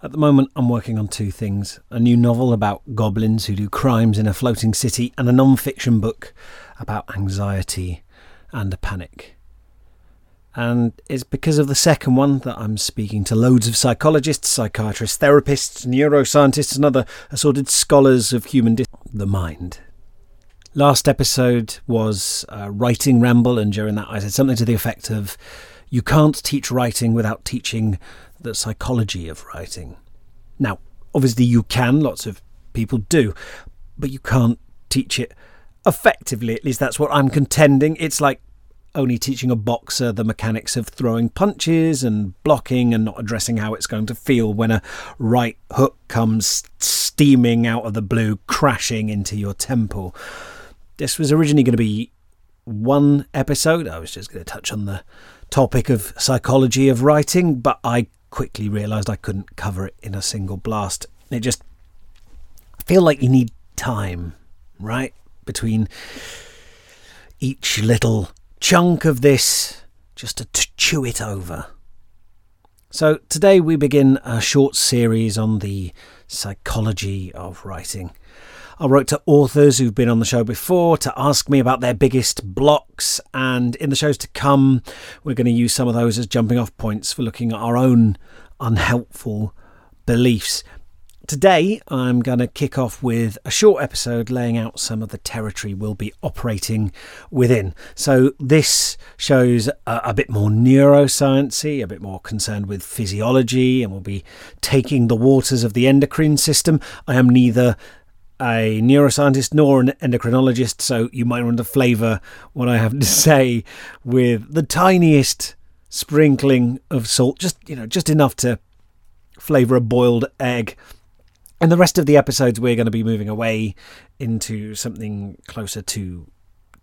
At the moment, I'm working on two things a new novel about goblins who do crimes in a floating city, and a non fiction book about anxiety and a panic. And it's because of the second one that I'm speaking to loads of psychologists, psychiatrists, therapists, neuroscientists, and other assorted scholars of human dis- the mind. Last episode was a writing ramble, and during that, I said something to the effect of you can't teach writing without teaching the psychology of writing. Now, obviously, you can, lots of people do, but you can't teach it effectively. At least that's what I'm contending. It's like only teaching a boxer the mechanics of throwing punches and blocking and not addressing how it's going to feel when a right hook comes steaming out of the blue, crashing into your temple. This was originally going to be one episode. I was just going to touch on the topic of psychology of writing, but I quickly realised I couldn't cover it in a single blast. It just I feel like you need time, right? Between each little chunk of this just to t- chew it over. So, today we begin a short series on the psychology of writing. I wrote to authors who've been on the show before to ask me about their biggest blocks, and in the shows to come, we're going to use some of those as jumping off points for looking at our own unhelpful beliefs. Today, I'm going to kick off with a short episode laying out some of the territory we'll be operating within. So, this shows a, a, bit more neurosciency, a bit more concerned with physiology, and we'll be taking the waters of the endocrine system. I am neither a neuroscientist nor an endocrinologist, so you might want to flavour what I have to say with the tiniest sprinkling of salt, just you know, just enough to flavour a boiled egg. And the rest of the episodes, we're going to be moving away into something closer to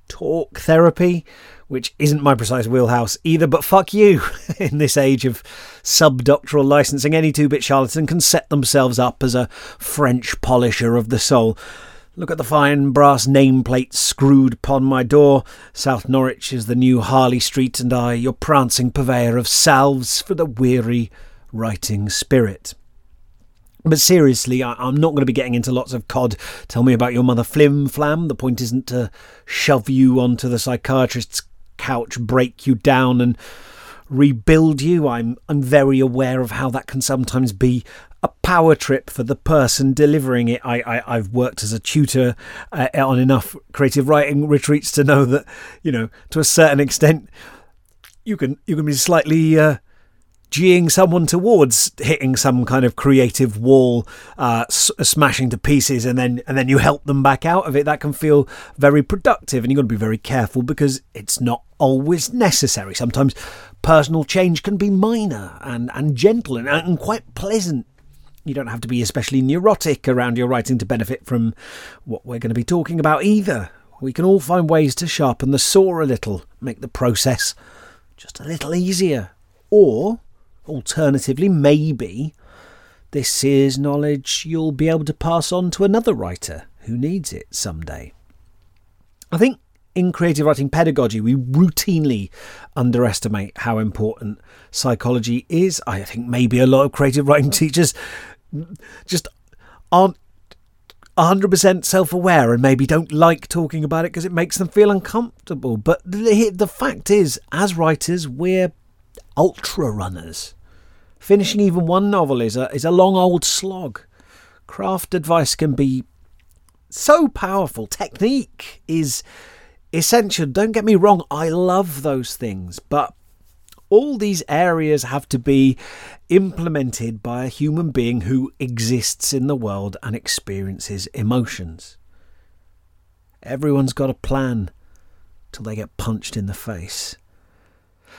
talk therapy, which isn't my precise wheelhouse either, but fuck you. In this age of subdoctoral licensing, any two bit charlatan can set themselves up as a French polisher of the soul. Look at the fine brass nameplate screwed upon my door. South Norwich is the new Harley Street, and I, your prancing purveyor of salves for the weary writing spirit. But seriously, I, am not going to be getting into lots of cod. Tell me about your mother flim flam. The point isn't to shove you onto the psychiatrist's couch, break you down, and rebuild you. I'm I'm very aware of how that can sometimes be a power trip for the person delivering it. I, I have worked as a tutor uh, on enough creative writing retreats to know that you know to a certain extent you can you can be slightly uh, geeing someone towards hitting some kind of creative wall, uh, s- smashing to pieces, and then and then you help them back out of it. That can feel very productive, and you've got to be very careful because it's not always necessary. Sometimes personal change can be minor and and gentle and, and quite pleasant. You don't have to be especially neurotic around your writing to benefit from what we're going to be talking about either. We can all find ways to sharpen the saw a little, make the process just a little easier. Or Alternatively, maybe this is knowledge you'll be able to pass on to another writer who needs it someday. I think in creative writing pedagogy, we routinely underestimate how important psychology is. I think maybe a lot of creative writing teachers just aren't 100% self aware and maybe don't like talking about it because it makes them feel uncomfortable. But the, the fact is, as writers, we're ultra runners. Finishing even one novel is a, is a long old slog. Craft advice can be so powerful. Technique is essential. Don't get me wrong, I love those things, but all these areas have to be implemented by a human being who exists in the world and experiences emotions. Everyone's got a plan till they get punched in the face.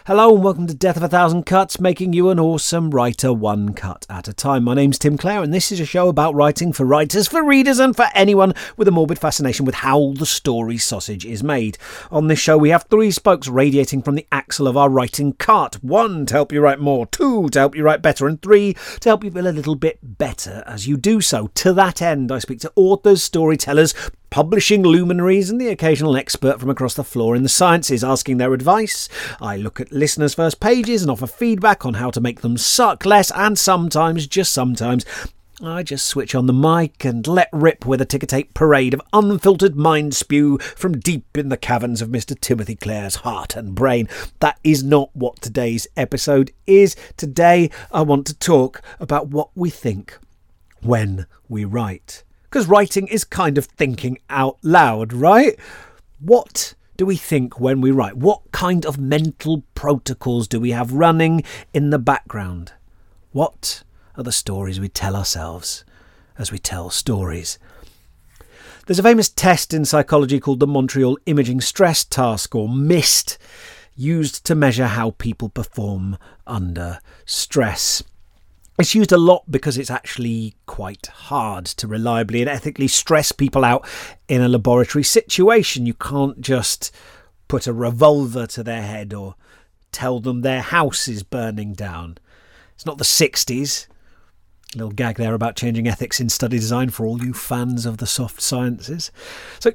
Hello and welcome to Death of a Thousand Cuts, making you an awesome writer one cut at a time. My name's Tim Clare, and this is a show about writing for writers, for readers, and for anyone with a morbid fascination with how the story sausage is made. On this show, we have three spokes radiating from the axle of our writing cart one to help you write more, two to help you write better, and three to help you feel a little bit better as you do so. To that end, I speak to authors, storytellers, publishing luminaries and the occasional expert from across the floor in the sciences asking their advice. I look at listeners' first pages and offer feedback on how to make them suck less, and sometimes, just sometimes, I just switch on the mic and let rip with a ticker tape parade of unfiltered mind spew from deep in the caverns of Mr. Timothy Clare's heart and brain. That is not what today's episode is. Today, I want to talk about what we think when we write. Because writing is kind of thinking out loud, right? What do we think when we write? What kind of mental protocols do we have running in the background? What are the stories we tell ourselves as we tell stories. There's a famous test in psychology called the Montreal Imaging Stress Task, or MIST, used to measure how people perform under stress. It's used a lot because it's actually quite hard to reliably and ethically stress people out in a laboratory situation. You can't just put a revolver to their head or tell them their house is burning down. It's not the 60s. A little gag there about changing ethics in study design for all you fans of the soft sciences. So,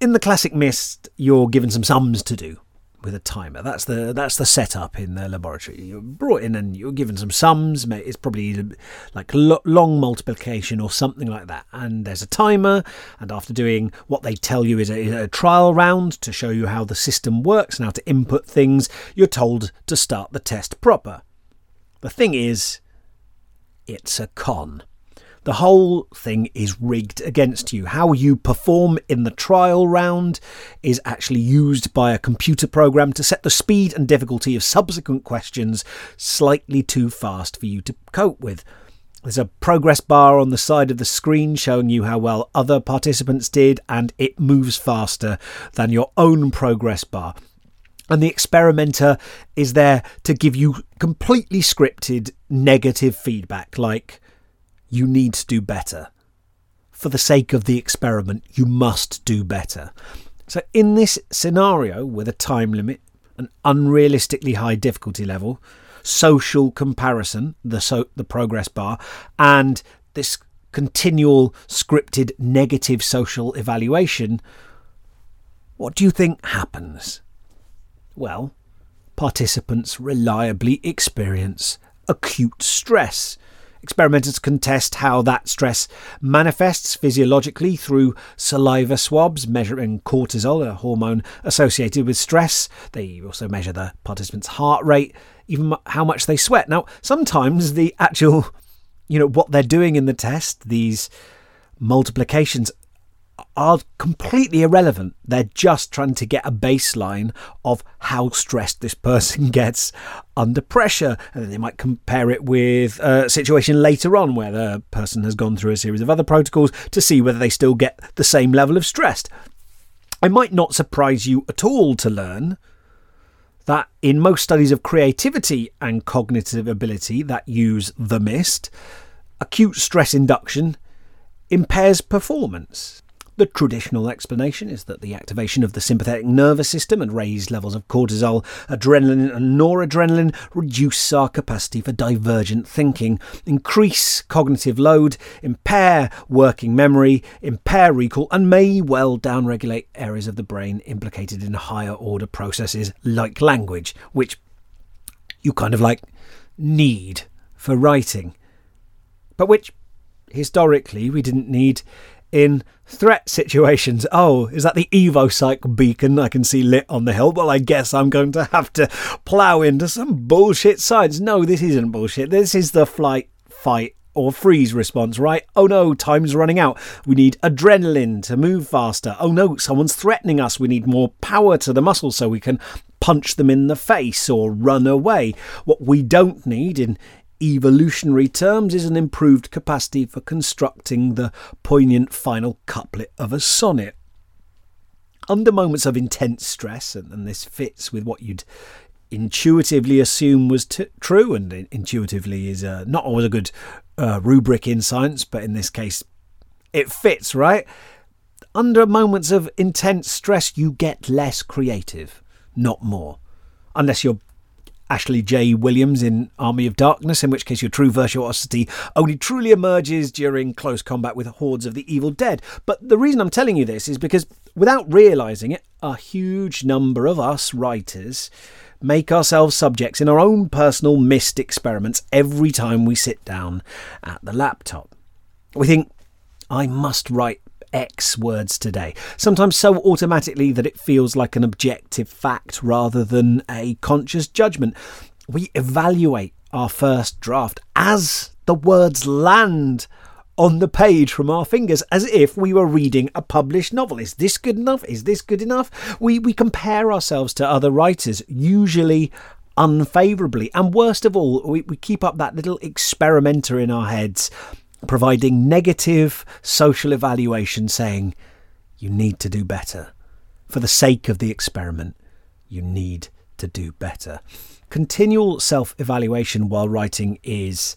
in the classic Mist, you're given some sums to do with a timer. That's the that's the setup in the laboratory. You're brought in and you're given some sums. It's probably like long multiplication or something like that. And there's a timer. And after doing what they tell you is a, a trial round to show you how the system works and how to input things, you're told to start the test proper. The thing is, it's a con. The whole thing is rigged against you. How you perform in the trial round is actually used by a computer program to set the speed and difficulty of subsequent questions slightly too fast for you to cope with. There's a progress bar on the side of the screen showing you how well other participants did, and it moves faster than your own progress bar. And the experimenter is there to give you completely scripted negative feedback, like, you need to do better. For the sake of the experiment, you must do better. So, in this scenario with a time limit, an unrealistically high difficulty level, social comparison, the, so, the progress bar, and this continual scripted negative social evaluation, what do you think happens? Well, participants reliably experience acute stress. Experimenters can test how that stress manifests physiologically through saliva swabs measuring cortisol, a hormone associated with stress. They also measure the participants' heart rate, even how much they sweat. Now, sometimes the actual, you know, what they're doing in the test, these multiplications are completely irrelevant. They're just trying to get a baseline of how stressed this person gets under pressure. And then they might compare it with a situation later on where the person has gone through a series of other protocols to see whether they still get the same level of stress. It might not surprise you at all to learn that in most studies of creativity and cognitive ability that use the MIST, acute stress induction impairs performance. The traditional explanation is that the activation of the sympathetic nervous system and raised levels of cortisol, adrenaline, and noradrenaline reduce our capacity for divergent thinking, increase cognitive load, impair working memory, impair recall, and may well downregulate areas of the brain implicated in higher order processes like language, which you kind of like need for writing, but which historically we didn't need in threat situations. Oh, is that the EvoPsych beacon I can see lit on the hill? Well, I guess I'm going to have to plough into some bullshit science. No, this isn't bullshit. This is the flight, fight, or freeze response, right? Oh no, time's running out. We need adrenaline to move faster. Oh no, someone's threatening us. We need more power to the muscles so we can punch them in the face or run away. What we don't need in evolutionary terms is an improved capacity for constructing the poignant final couplet of a sonnet. Under moments of intense stress, and, and this fits with what you'd intuitively assume was t- true, and intuitively is uh, not always a good uh, rubric in science, but in this case, it fits, right? Under moments of intense stress, you get less creative, not more. Unless you're Ashley J. Williams in Army of Darkness, in which case your true virtuosity only truly emerges during close combat with hordes of the evil dead. But the reason I'm telling you this is because without realizing it, a huge number of us writers make ourselves subjects in our own personal MIST experiments every time we sit down at the laptop. We think, I must write X words today, sometimes so automatically that it feels like an objective fact rather than a conscious judgment. We evaluate our first draft as the words land on the page from our fingers as if we were reading a published novel. Is this good enough? Is this good enough? We, we compare ourselves to other writers, usually unfavourably. And worst of all, we, we keep up that little experimenter in our heads, providing negative social evaluation, saying, you need to do better. For the sake of the experiment, you need to do better. Continual self evaluation while writing is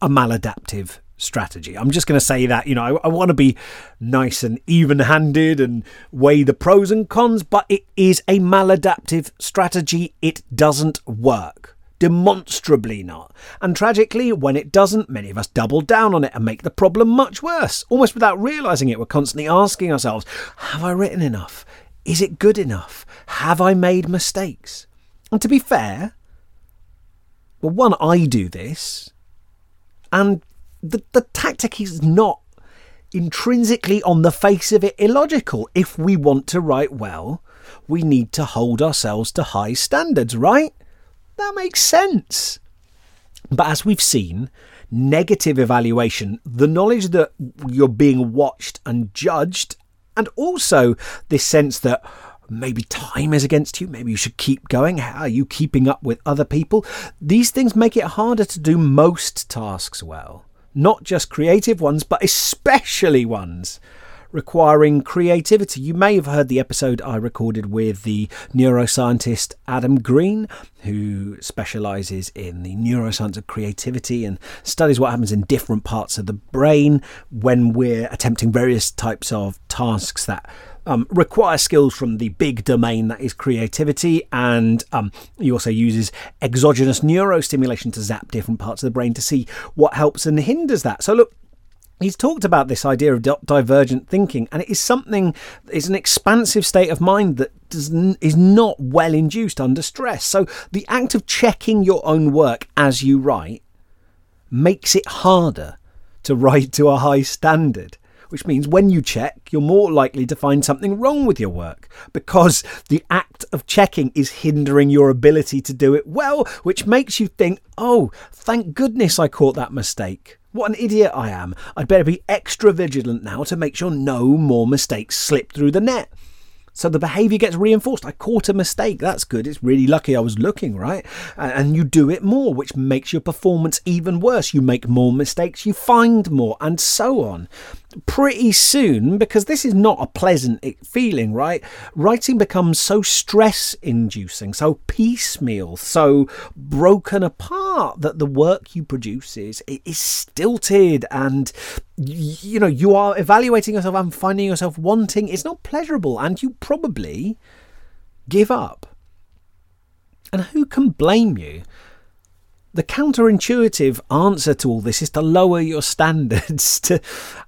a maladaptive strategy. I'm just going to say that, you know, I, I want to be nice and even handed and weigh the pros and cons, but it is a maladaptive strategy. It doesn't work. Demonstrably not. And tragically, when it doesn't, many of us double down on it and make the problem much worse. Almost without realizing it, we're constantly asking ourselves Have I written enough? Is it good enough? Have I made mistakes? And to be fair, well, one, I do this, and the, the tactic is not intrinsically on the face of it illogical. If we want to write well, we need to hold ourselves to high standards, right? That makes sense. But as we've seen, negative evaluation, the knowledge that you're being watched and judged, and also this sense that maybe time is against you, maybe you should keep going. How are you keeping up with other people? These things make it harder to do most tasks well not just creative ones, but especially ones requiring creativity. You may have heard the episode I recorded with the neuroscientist Adam Green, who specializes in the neuroscience of creativity and studies what happens in different parts of the brain when we're attempting various types of tasks that um, require skills from the big domain that is creativity, and um, he also uses exogenous neurostimulation to zap different parts of the brain to see what helps and hinders that. So, look, he's talked about this idea of divergent thinking, and it is something, it's an expansive state of mind that does, is not well induced under stress. So, the act of checking your own work as you write makes it harder to write to a high standard which means when you check, you're more likely to find something wrong with your work because the act of checking is hindering your ability to do it well, which makes you think, oh, thank goodness I caught that mistake. What an idiot I am. I'd better be extra vigilant now to make sure no more mistakes slip through the net. So the behavior gets reinforced. I caught a mistake. That's good. It's really lucky I was looking, right? And you do it more, which makes your performance even worse. You make more mistakes, you find more, and so on pretty soon, because this is not a pleasant feeling, right? Writing becomes so stress inducing, so piecemeal, so broken apart that the work you produce is, is stilted and you know you are evaluating yourself and finding yourself wanting it's not pleasurable and you probably give up and who can blame you the counterintuitive answer to all this is to lower your standards, to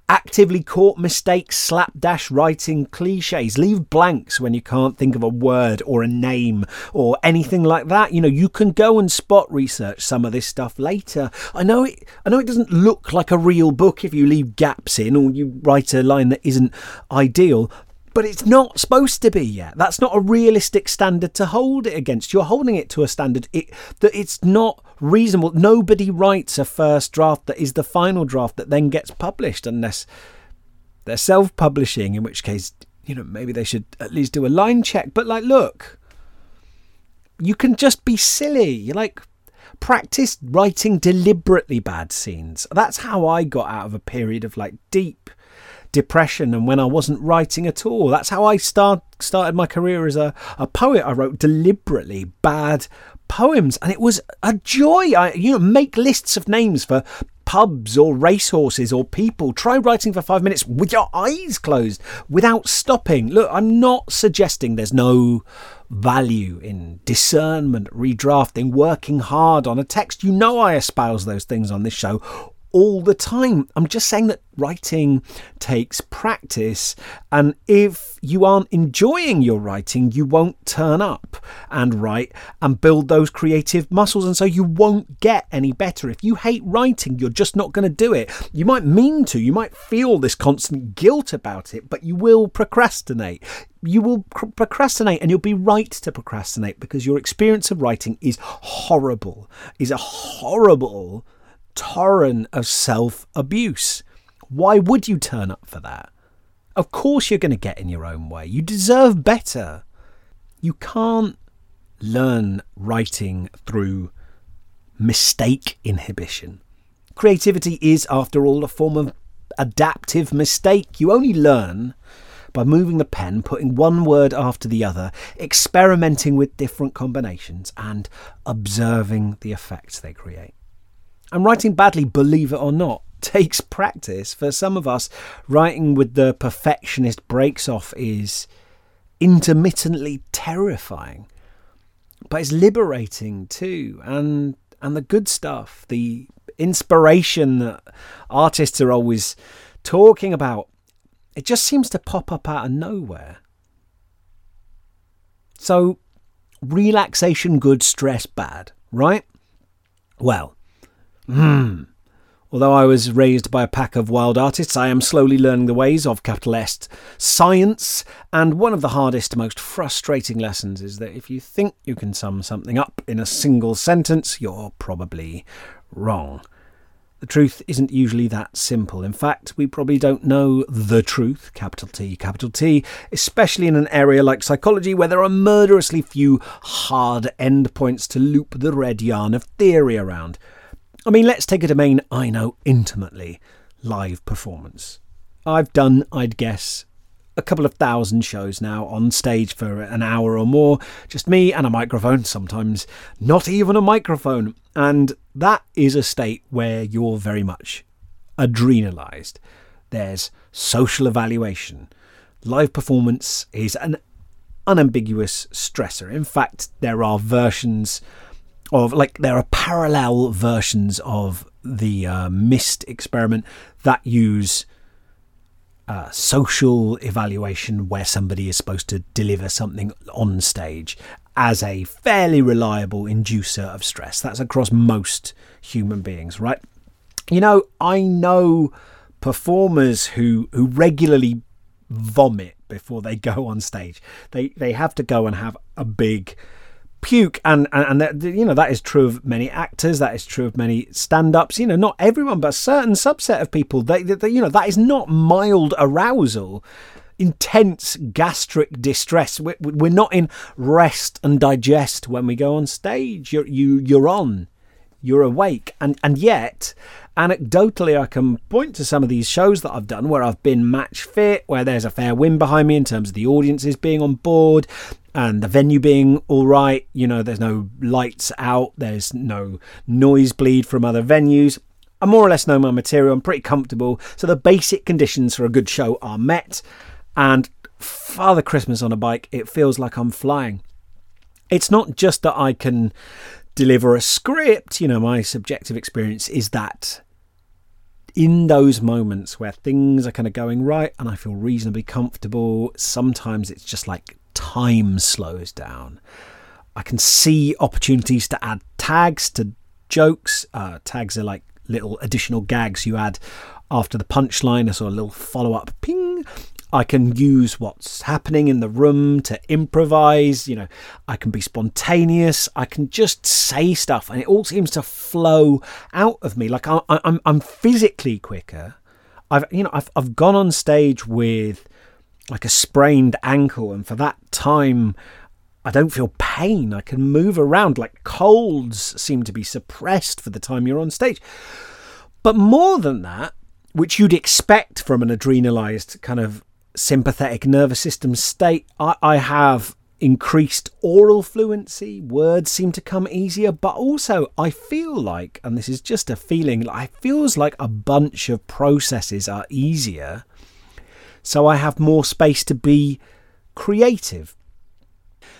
actively court mistakes, slapdash writing cliches, leave blanks when you can't think of a word or a name or anything like that. You know, you can go and spot research some of this stuff later. I know it I know it doesn't look like a real book if you leave gaps in or you write a line that isn't ideal, but it's not supposed to be yet. That's not a realistic standard to hold it against. You're holding it to a standard it, that it's not reasonable. Nobody writes a first draft that is the final draft that then gets published unless they're self publishing, in which case, you know, maybe they should at least do a line check. But like, look, you can just be silly. Like, practice writing deliberately bad scenes. That's how I got out of a period of like deep depression and when I wasn't writing at all. That's how I start, started my career as a, a poet. I wrote deliberately bad poems and it was a joy. I you know make lists of names for pubs or racehorses or people. Try writing for five minutes with your eyes closed without stopping. Look, I'm not suggesting there's no value in discernment, redrafting, working hard on a text. You know, I espouse those things on this show all the time. I'm just saying that writing takes practice, and if you aren't enjoying your writing, you won't turn up and write and build those creative muscles, and so you won't get any better. If you hate writing, you're just not going to do it. You might mean to, you might feel this constant guilt about it, but you will procrastinate. You will procrastinate, and you'll be right to procrastinate because your experience of writing is horrible, is a horrible torrent of self abuse. Why would you turn up for that? Of course, you're going to get in your own way. You deserve better. You can't learn writing through mistake inhibition. Creativity is, after all, a form of adaptive mistake. You only learn by moving the pen, putting one word after the other, experimenting with different combinations, and observing the effects they create. And writing badly, believe it or not, takes practice. For some of us, writing with the perfectionist brakes off is intermittently terrifying. But it's liberating too. And and the good stuff, the inspiration that artists are always talking about, it just seems to pop up out of nowhere. So, relaxation good, stress bad, right? Well, Hmm. Although I was raised by a pack of wild artists, I am slowly learning the ways of capital S science. And one of the hardest, most frustrating lessons is that if you think you can sum something up in a single sentence, you're probably wrong. The truth isn't usually that simple. In fact, we probably don't know the truth, capital T, capital T, especially in an area like psychology where there are murderously few hard endpoints to loop the red yarn of theory around. I mean, let's take a domain I know intimately live performance. I've done, I'd guess, a couple of thousand shows now on stage for an hour or more, just me and a microphone, sometimes not even a microphone. And that is a state where you're very much adrenalized. There's social evaluation. Live performance is an unambiguous stressor. In fact, there are versions of like there are parallel versions of the uh, MIST experiment that use uh, social evaluation where somebody is supposed to deliver something on stage as a fairly reliable inducer of stress. That's across most human beings, right? You know, I know performers who who regularly vomit before they go on stage. They they have to go and have a big puke and and, and that, you know that is true of many actors that is true of many stand-ups you know not everyone but a certain subset of people they, they you know that is not mild arousal intense gastric distress. We're, we're not in rest and digest when we go on stage. You're you you're on. You're awake. And and yet anecdotally i can point to some of these shows that i've done where i've been match fit where there's a fair wind behind me in terms of the audiences being on board and the venue being all right. You know, there's no lights out, there's no noise bleed from other venues. I more or less know my material, I'm pretty comfortable. So the basic conditions for a good show are met. And Father Christmas on a bike, it feels like I'm flying. It's not just that I can deliver a script, you know, my subjective experience is that in those moments where things are kind of going right and I feel reasonably comfortable, sometimes it's just like time slows down. I can see opportunities to add tags to jokes. Uh, tags are like little additional gags you add after the punchline, a sort of little follow up ping. I can use what's happening in the room to improvise. You know, I can be spontaneous. I can just say stuff, and it all seems to flow out of me. Like I, I'm, I'm physically quicker. I've, you know, I've, I've gone on stage with like a sprained ankle, and for that time, I don't feel pain. I can move around like colds seem to be suppressed for the time you're on stage. But more than that, which you'd expect from an adrenalized kind of sympathetic nervous system state, I, I have increased oral fluency, words seem to come easier, but also I feel like, and this is just a feeling, it feels like a bunch of processes are easier. So I have more space to be creative.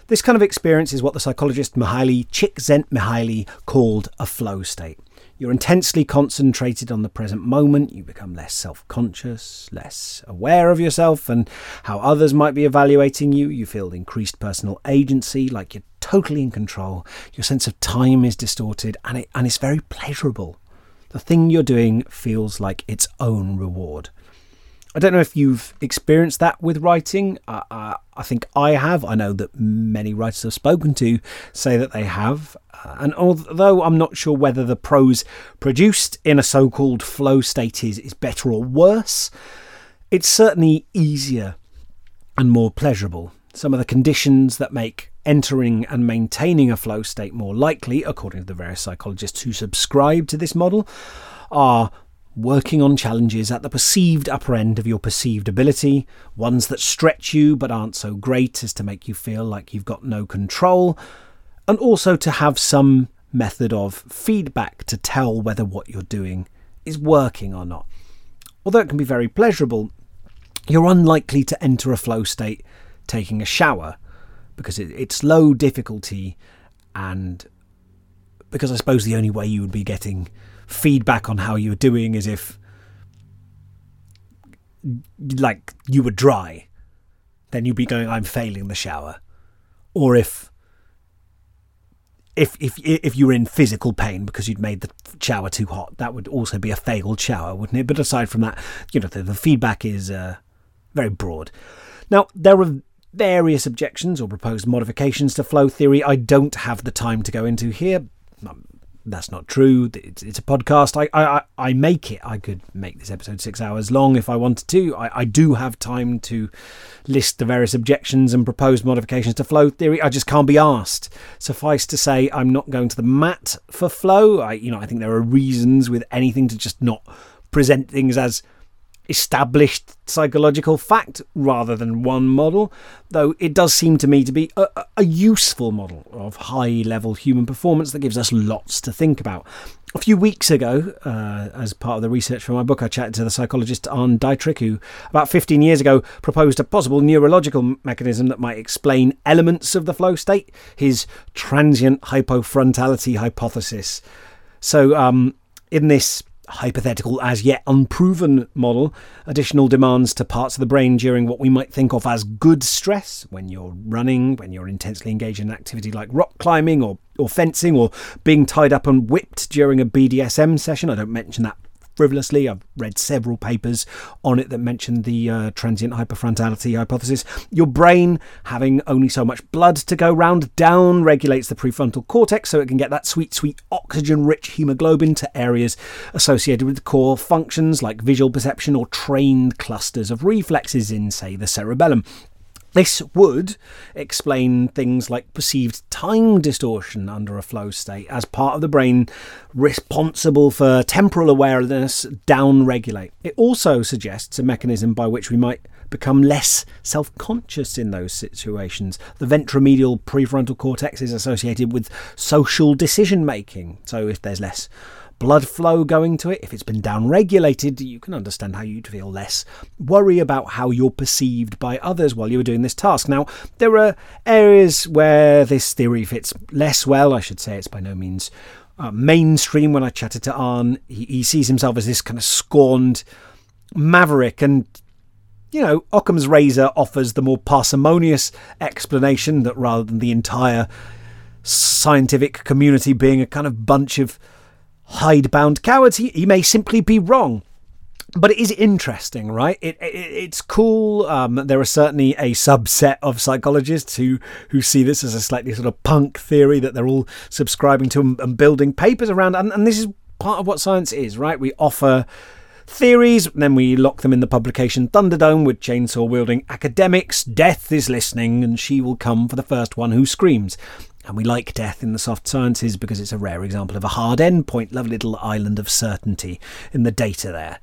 This kind of experience is what the psychologist Mihaly Csikszentmihalyi called a flow state. You're intensely concentrated on the present moment. You become less self conscious, less aware of yourself and how others might be evaluating you. You feel increased personal agency, like you're totally in control. Your sense of time is distorted and, it, and it's very pleasurable. The thing you're doing feels like its own reward. I don't know if you've experienced that with writing. Uh, I think I have. I know that many writers I've spoken to say that they have. And although I'm not sure whether the prose produced in a so called flow state is, is better or worse, it's certainly easier and more pleasurable. Some of the conditions that make entering and maintaining a flow state more likely, according to the various psychologists who subscribe to this model, are working on challenges at the perceived upper end of your perceived ability, ones that stretch you but aren't so great as to make you feel like you've got no control, and also to have some method of feedback to tell whether what you're doing is working or not. Although it can be very pleasurable, you're unlikely to enter a flow state taking a shower because it's low difficulty and because I suppose the only way you would be getting feedback on how you were doing is if like you were dry then you'd be going i'm failing the shower or if if if if you were in physical pain because you'd made the shower too hot that would also be a failed shower wouldn't it? But aside from that you know the, the feedback is uh, very broad. Now there are various objections or proposed modifications to flow theory i don't have the time to go into here that's not true. It's, it's a podcast. I, I, I make it. I could make this episode six hours long if I wanted to. I, I do have time to list the various objections and proposed modifications to flow theory. I just can't be asked. Suffice to say, I'm not going to the mat for flow. I, you know, I think there are reasons with anything to just not present things as established psychological fact rather than one model, though it does seem to me to be a, a, useful model of high level human performance that gives us lots to think about. A few weeks ago, uh, as part of the research for my book, I chatted to the psychologist Arne Dietrich, who about 15 years ago proposed a possible neurological mechanism that might explain elements of the flow state, his transient hypofrontality hypothesis. So, um, in this hypothetical, as yet unproven model, additional demands to parts of the brain during what we might think of as good stress, when you're running, when you're intensely engaged in an activity like rock climbing or, or fencing, or being tied up and whipped during a BDSM session. I don't mention that frivolously. I've read several papers on it that mention the uh, transient hypofrontality hypothesis. Your brain, having only so much blood to go round, down regulates the prefrontal cortex so it can get that sweet, sweet oxygen rich hemoglobin to areas associated with core functions like visual perception or trained clusters of reflexes in, say, the cerebellum. This would explain things like perceived time distortion under a flow state as part of the brain responsible for temporal awareness downregulate. It also suggests a mechanism by which we might become less self conscious in those situations. The ventromedial prefrontal cortex is associated with social decision making, so if there's less blood flow going to it. If it's been downregulated, you can understand how you'd feel less worry about how you're perceived by others while you were doing this task. Now, there are areas where this theory fits less well. I should say it's by no means uh, mainstream. When I chatted to Arne, he, he sees himself as this kind of scorned maverick and you know, Occam's razor offers the more parsimonious explanation that rather than the entire scientific community being a kind of bunch of hidebound cowards. He, he may simply be wrong. But it is interesting, right? It, it it's cool. Um, there are certainly a subset of psychologists who who see this as a slightly sort of punk theory that they're all subscribing to and, and building papers around. And, and this is part of what science is, right? We offer theories, then we lock them in the publication Thunderdome with chainsaw wielding academics. Death is listening, and she will come for the first one who screams. And we like death in the soft sciences because it's a rare example of a hard endpoint, lovely little island of certainty in the data there.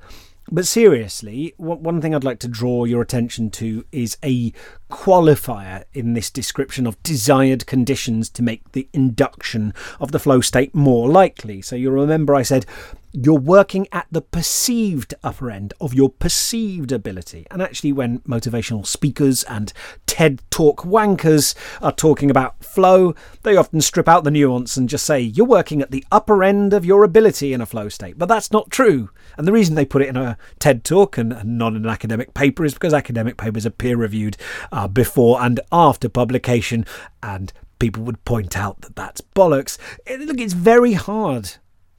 But seriously, one thing I'd like to draw your attention to is a qualifier in this description of desired conditions to make the induction of the flow state more likely. So you'll remember I said you're working at the perceived upper end of your perceived ability. And actually, when motivational speakers and TED Talk wankers are talking about flow, they often strip out the nuance and just say you're working at the upper end of your ability in a flow state. But that's not true. And the reason they put it in a TED Talk and, not in an academic paper is because academic papers are peer reviewed uh, before and after publication. And people would point out that that's bollocks. It, look, it's very hard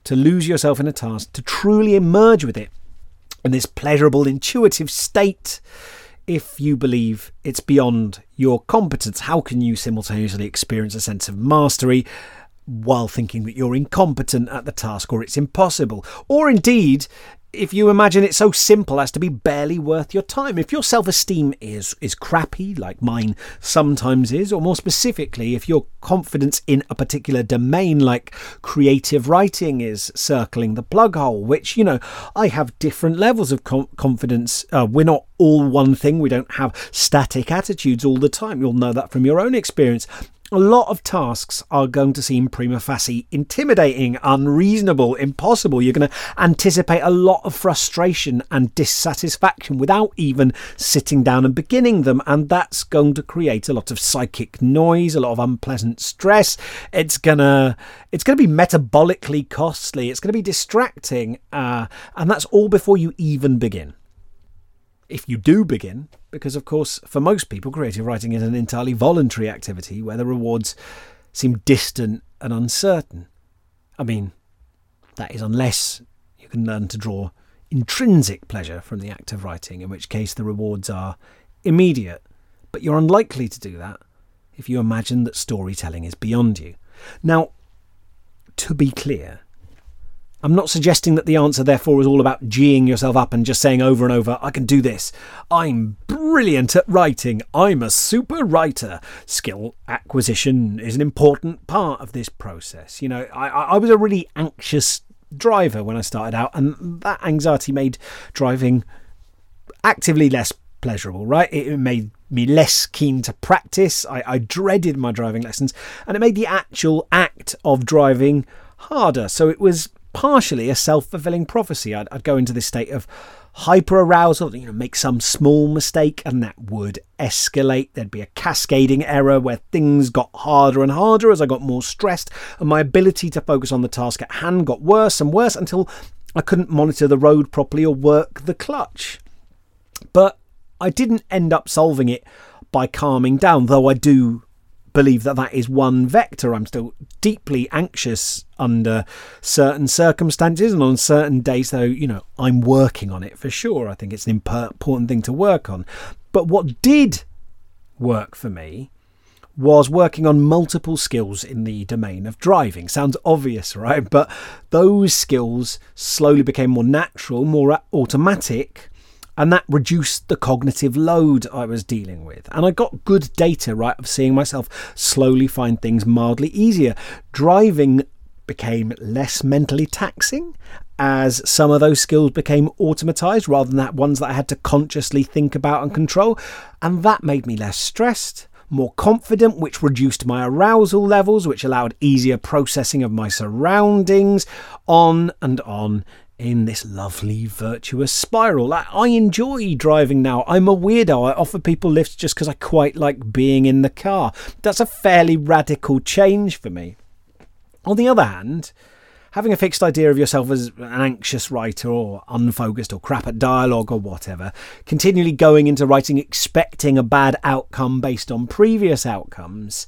to lose yourself in a task, to truly emerge with it in this pleasurable, intuitive state. If you believe it's beyond your competence, how can you simultaneously experience a sense of mastery while thinking that you're incompetent at the task or it's impossible? Or indeed, if you imagine it so simple as to be barely worth your time. If your self-esteem is is crappy, like mine sometimes is, or more specifically, if your confidence in a particular domain, like creative writing, is circling the plug hole, which you know I have different levels of com- confidence. Uh, we're not all one thing. We don't have static attitudes all the time. You'll know that from your own experience a lot of tasks are going to seem prima facie intimidating, unreasonable, impossible. You're going to anticipate a lot of frustration and dissatisfaction without even sitting down and beginning them. And that's going to create a lot of psychic noise, a lot of unpleasant stress. It's going to, it's going to be metabolically costly. It's going to be distracting. Uh, and that's all before you even begin if you do begin, because of course, for most people, creative writing is an entirely voluntary activity where the rewards seem distant and uncertain. I mean, that is unless you can learn to draw intrinsic pleasure from the act of writing, in which case the rewards are immediate. But you're unlikely to do that if you imagine that storytelling is beyond you. Now, to be clear, I'm not suggesting that the answer, therefore, is all about geeing yourself up and just saying over and over, I can do this. I'm brilliant at writing. I'm a super writer. Skill acquisition is an important part of this process. You know, I, I was a really anxious driver when I started out, and that anxiety made driving actively less pleasurable, right? It made me less keen to practice. I, I dreaded my driving lessons, and it made the actual act of driving harder. So it was partially a self fulfilling prophecy. I'd, I'd, go into this state of hyper arousal, you know, make some small mistake, and that would escalate. There'd be a cascading error where things got harder and harder as I got more stressed, and my ability to focus on the task at hand got worse and worse until I couldn't monitor the road properly or work the clutch. But I didn't end up solving it by calming down, though I do believe that that is one vector. I'm still deeply anxious under certain circumstances and on certain days, though, you know, I'm working on it for sure. I think it's an important thing to work on. But what did work for me was working on multiple skills in the domain of driving. Sounds obvious, right? But those skills slowly became more natural, more automatic and that reduced the cognitive load I was dealing with. And I got good data, right, of seeing myself slowly find things mildly easier. Driving became less mentally taxing as some of those skills became automatized rather than that ones that I had to consciously think about and control. And that made me less stressed more confident, which reduced my arousal levels, which allowed easier processing of my surroundings, on and on in this lovely virtuous spiral. I enjoy driving now. I'm a weirdo. I offer people lifts just because I quite like being in the car. That's a fairly radical change for me. On the other hand, having a fixed idea of yourself as an anxious writer or unfocused or crap at dialogue or whatever, continually going into writing expecting a bad outcome based on previous outcomes,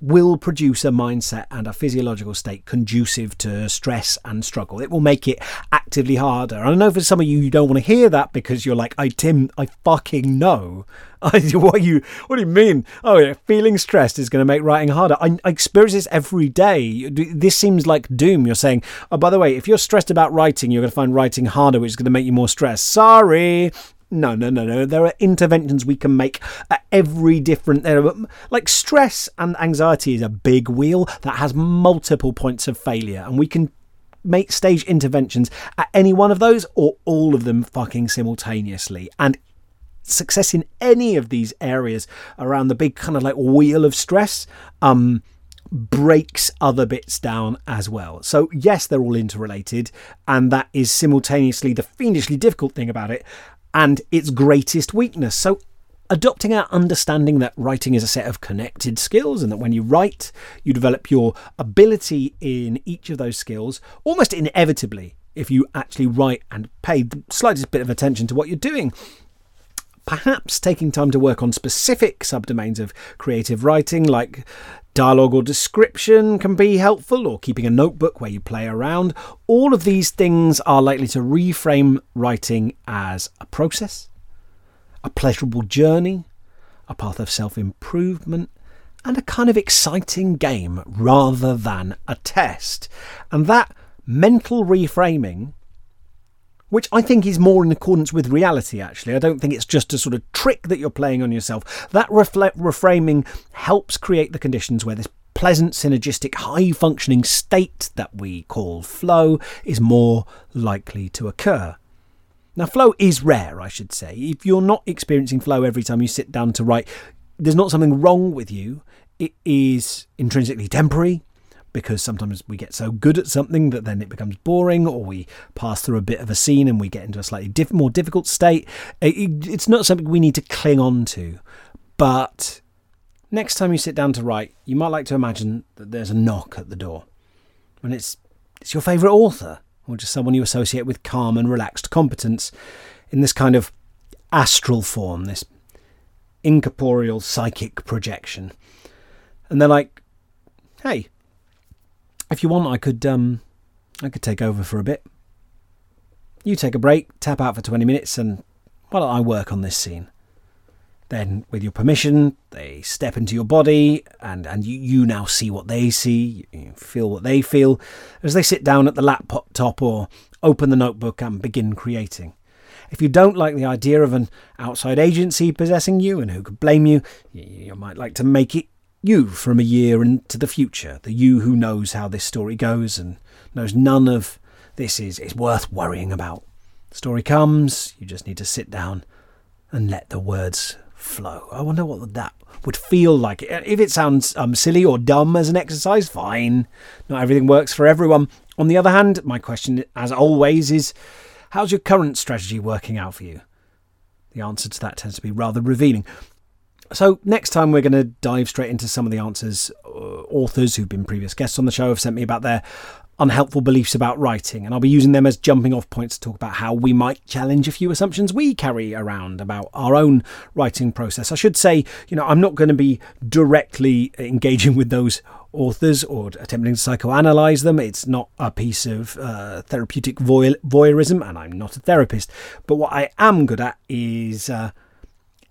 will produce a mindset and a physiological state conducive to stress and struggle. It will make it actively harder. I know for some of you, you don't want to hear that because you're like, "I Tim, I fucking know." I what you? What do you mean? Oh, yeah, feeling stressed is going to make writing harder. I, I experience this every day. This seems like doom. You're saying, "Oh, by the way, if you're stressed about writing, you're going to find writing harder, which is going to make you more stressed." Sorry, no, no, no, no. There are interventions we can make at every different. There like stress and anxiety is a big wheel that has multiple points of failure, and we can make stage interventions at any one of those or all of them fucking simultaneously. And success in any of these areas around the big kind of like wheel of stress um breaks other bits down as well. So yes, they're all interrelated and that is simultaneously the fiendishly difficult thing about it and its greatest weakness. So adopting our understanding that writing is a set of connected skills and that when you write, you develop your ability in each of those skills almost inevitably if you actually write and pay the slightest bit of attention to what you're doing. Perhaps taking time to work on specific subdomains of creative writing, like dialogue or description, can be helpful, or keeping a notebook where you play around. All of these things are likely to reframe writing as a process a pleasurable journey, a path of self improvement, and a kind of exciting game rather than a test. And that mental reframing, which I think is more in accordance with reality, actually, I don't think it's just a sort of trick that you're playing on yourself. That reframing helps create the conditions where this pleasant, synergistic, high functioning state that we call flow is more likely to occur. Now, flow is rare, I should say. If you're not experiencing flow every time you sit down to write, there's not something wrong with you. It is intrinsically temporary because sometimes we get so good at something that then it becomes boring, or we pass through a bit of a scene and we get into a slightly diff- more difficult state. It, it's not something we need to cling on to. But next time you sit down to write, you might like to imagine that there's a knock at the door. And it's it's your favourite author or just someone you associate with calm and relaxed competence in this kind of astral form, this incorporeal psychic projection. And they're like, hey, if you want, I could, um, I could take over for a bit. You take a break, tap out for 20 minutes, and why don't I work on this scene? Then, with your permission, they step into your body, and, and you, you now see what they see, you feel what they feel, as they sit down at the laptop top or open the notebook and begin creating. If you don't like the idea of an outside agency possessing you, and who could blame you, you might like to make it you from a year into the future, the you who knows how this story goes and knows none of this is, is worth worrying about. The story comes, you just need to sit down and let the words flow. I wonder what that would feel like. If it sounds um, silly or dumb as an exercise, fine. Not everything works for everyone. On the other hand, my question, as always, is how's your current strategy working out for you? The answer to that tends to be rather revealing. So, next time we're going to dive straight into some of the answers uh, authors who've been previous guests on the show have sent me about their unhelpful beliefs about writing, and I'll be using them as jumping off points to talk about how we might challenge a few assumptions we carry around about our own writing process. I should say, you know, I'm not going to be directly engaging with those authors or attempting to psychoanalyze them. It's not a piece of uh, therapeutic voyeurism, and I'm not a therapist. But what I am good at is uh,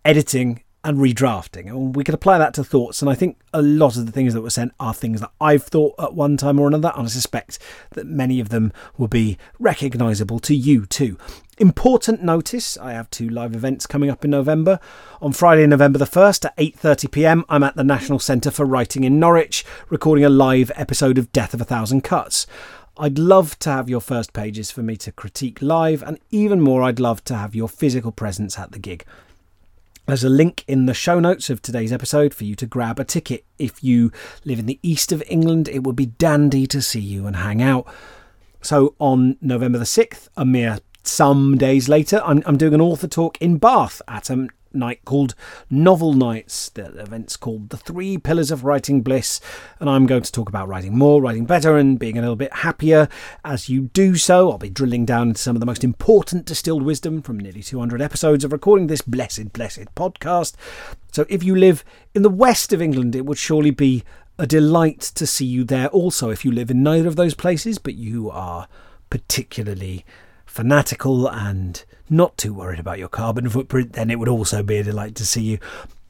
editing and redrafting. And we could apply that to thoughts. And I think a lot of the things that were sent are things that I've thought at one time or another. And I suspect that many of them will be recognisable to you too. Important notice, I have two live events coming up in November. On Friday, November the 1st at 8.30pm, I'm at the National Centre for Writing in Norwich, recording a live episode of Death of a Thousand Cuts. I'd love to have your first pages for me to critique live, and even more, I'd love to have your physical presence at the gig. There's a link in the show notes of today's episode for you to grab a ticket. If you live in the east of England, it would be dandy to see you and hang out. So on November the 6th, a mere some days later, I'm, I'm doing an author talk in Bath at a night called Novel Nights. The event's called The Three Pillars of Writing Bliss, and I'm going to talk about writing more, writing better, and being a little bit happier. As you do so, I'll be drilling down into some of the most important distilled wisdom from nearly 200 episodes of recording this blessed, blessed podcast. So if you live in the west of England, it would surely be a delight to see you there also if you live in neither of those places, but you are particularly fanatical and not too worried about your carbon footprint, then it would also be a delight to see you.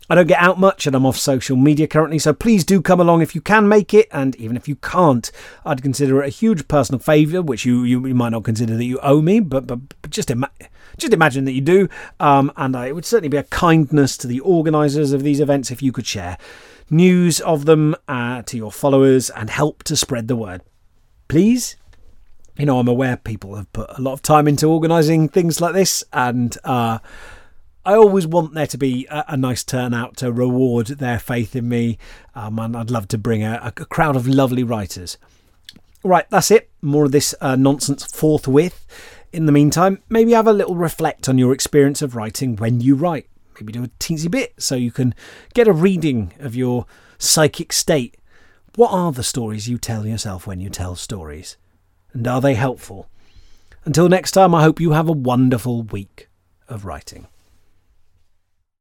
I don't get out much and I'm off social media currently, so please do come along if you can make it. And even if you can't, I'd consider it a huge personal favour, which you, you, you, might not consider that you owe me, but, but, but just, ima- just imagine that you do. Um, and uh, it would certainly be a kindness to the organisers of these events if you could share news of them uh, to your followers and help to spread the word. Please? You know, I'm aware people have put a lot of time into organising things like this, and uh, I always want there to be a, a, nice turnout to reward their faith in me, um, and I'd love to bring a, a, crowd of lovely writers. Right, that's it. More of this uh, nonsense forthwith. In the meantime, maybe have a little reflect on your experience of writing when you write. Maybe do a teensy bit so you can get a reading of your psychic state. What are the stories you tell yourself when you tell stories? And are they helpful? Until next time, I hope you have a wonderful week of writing.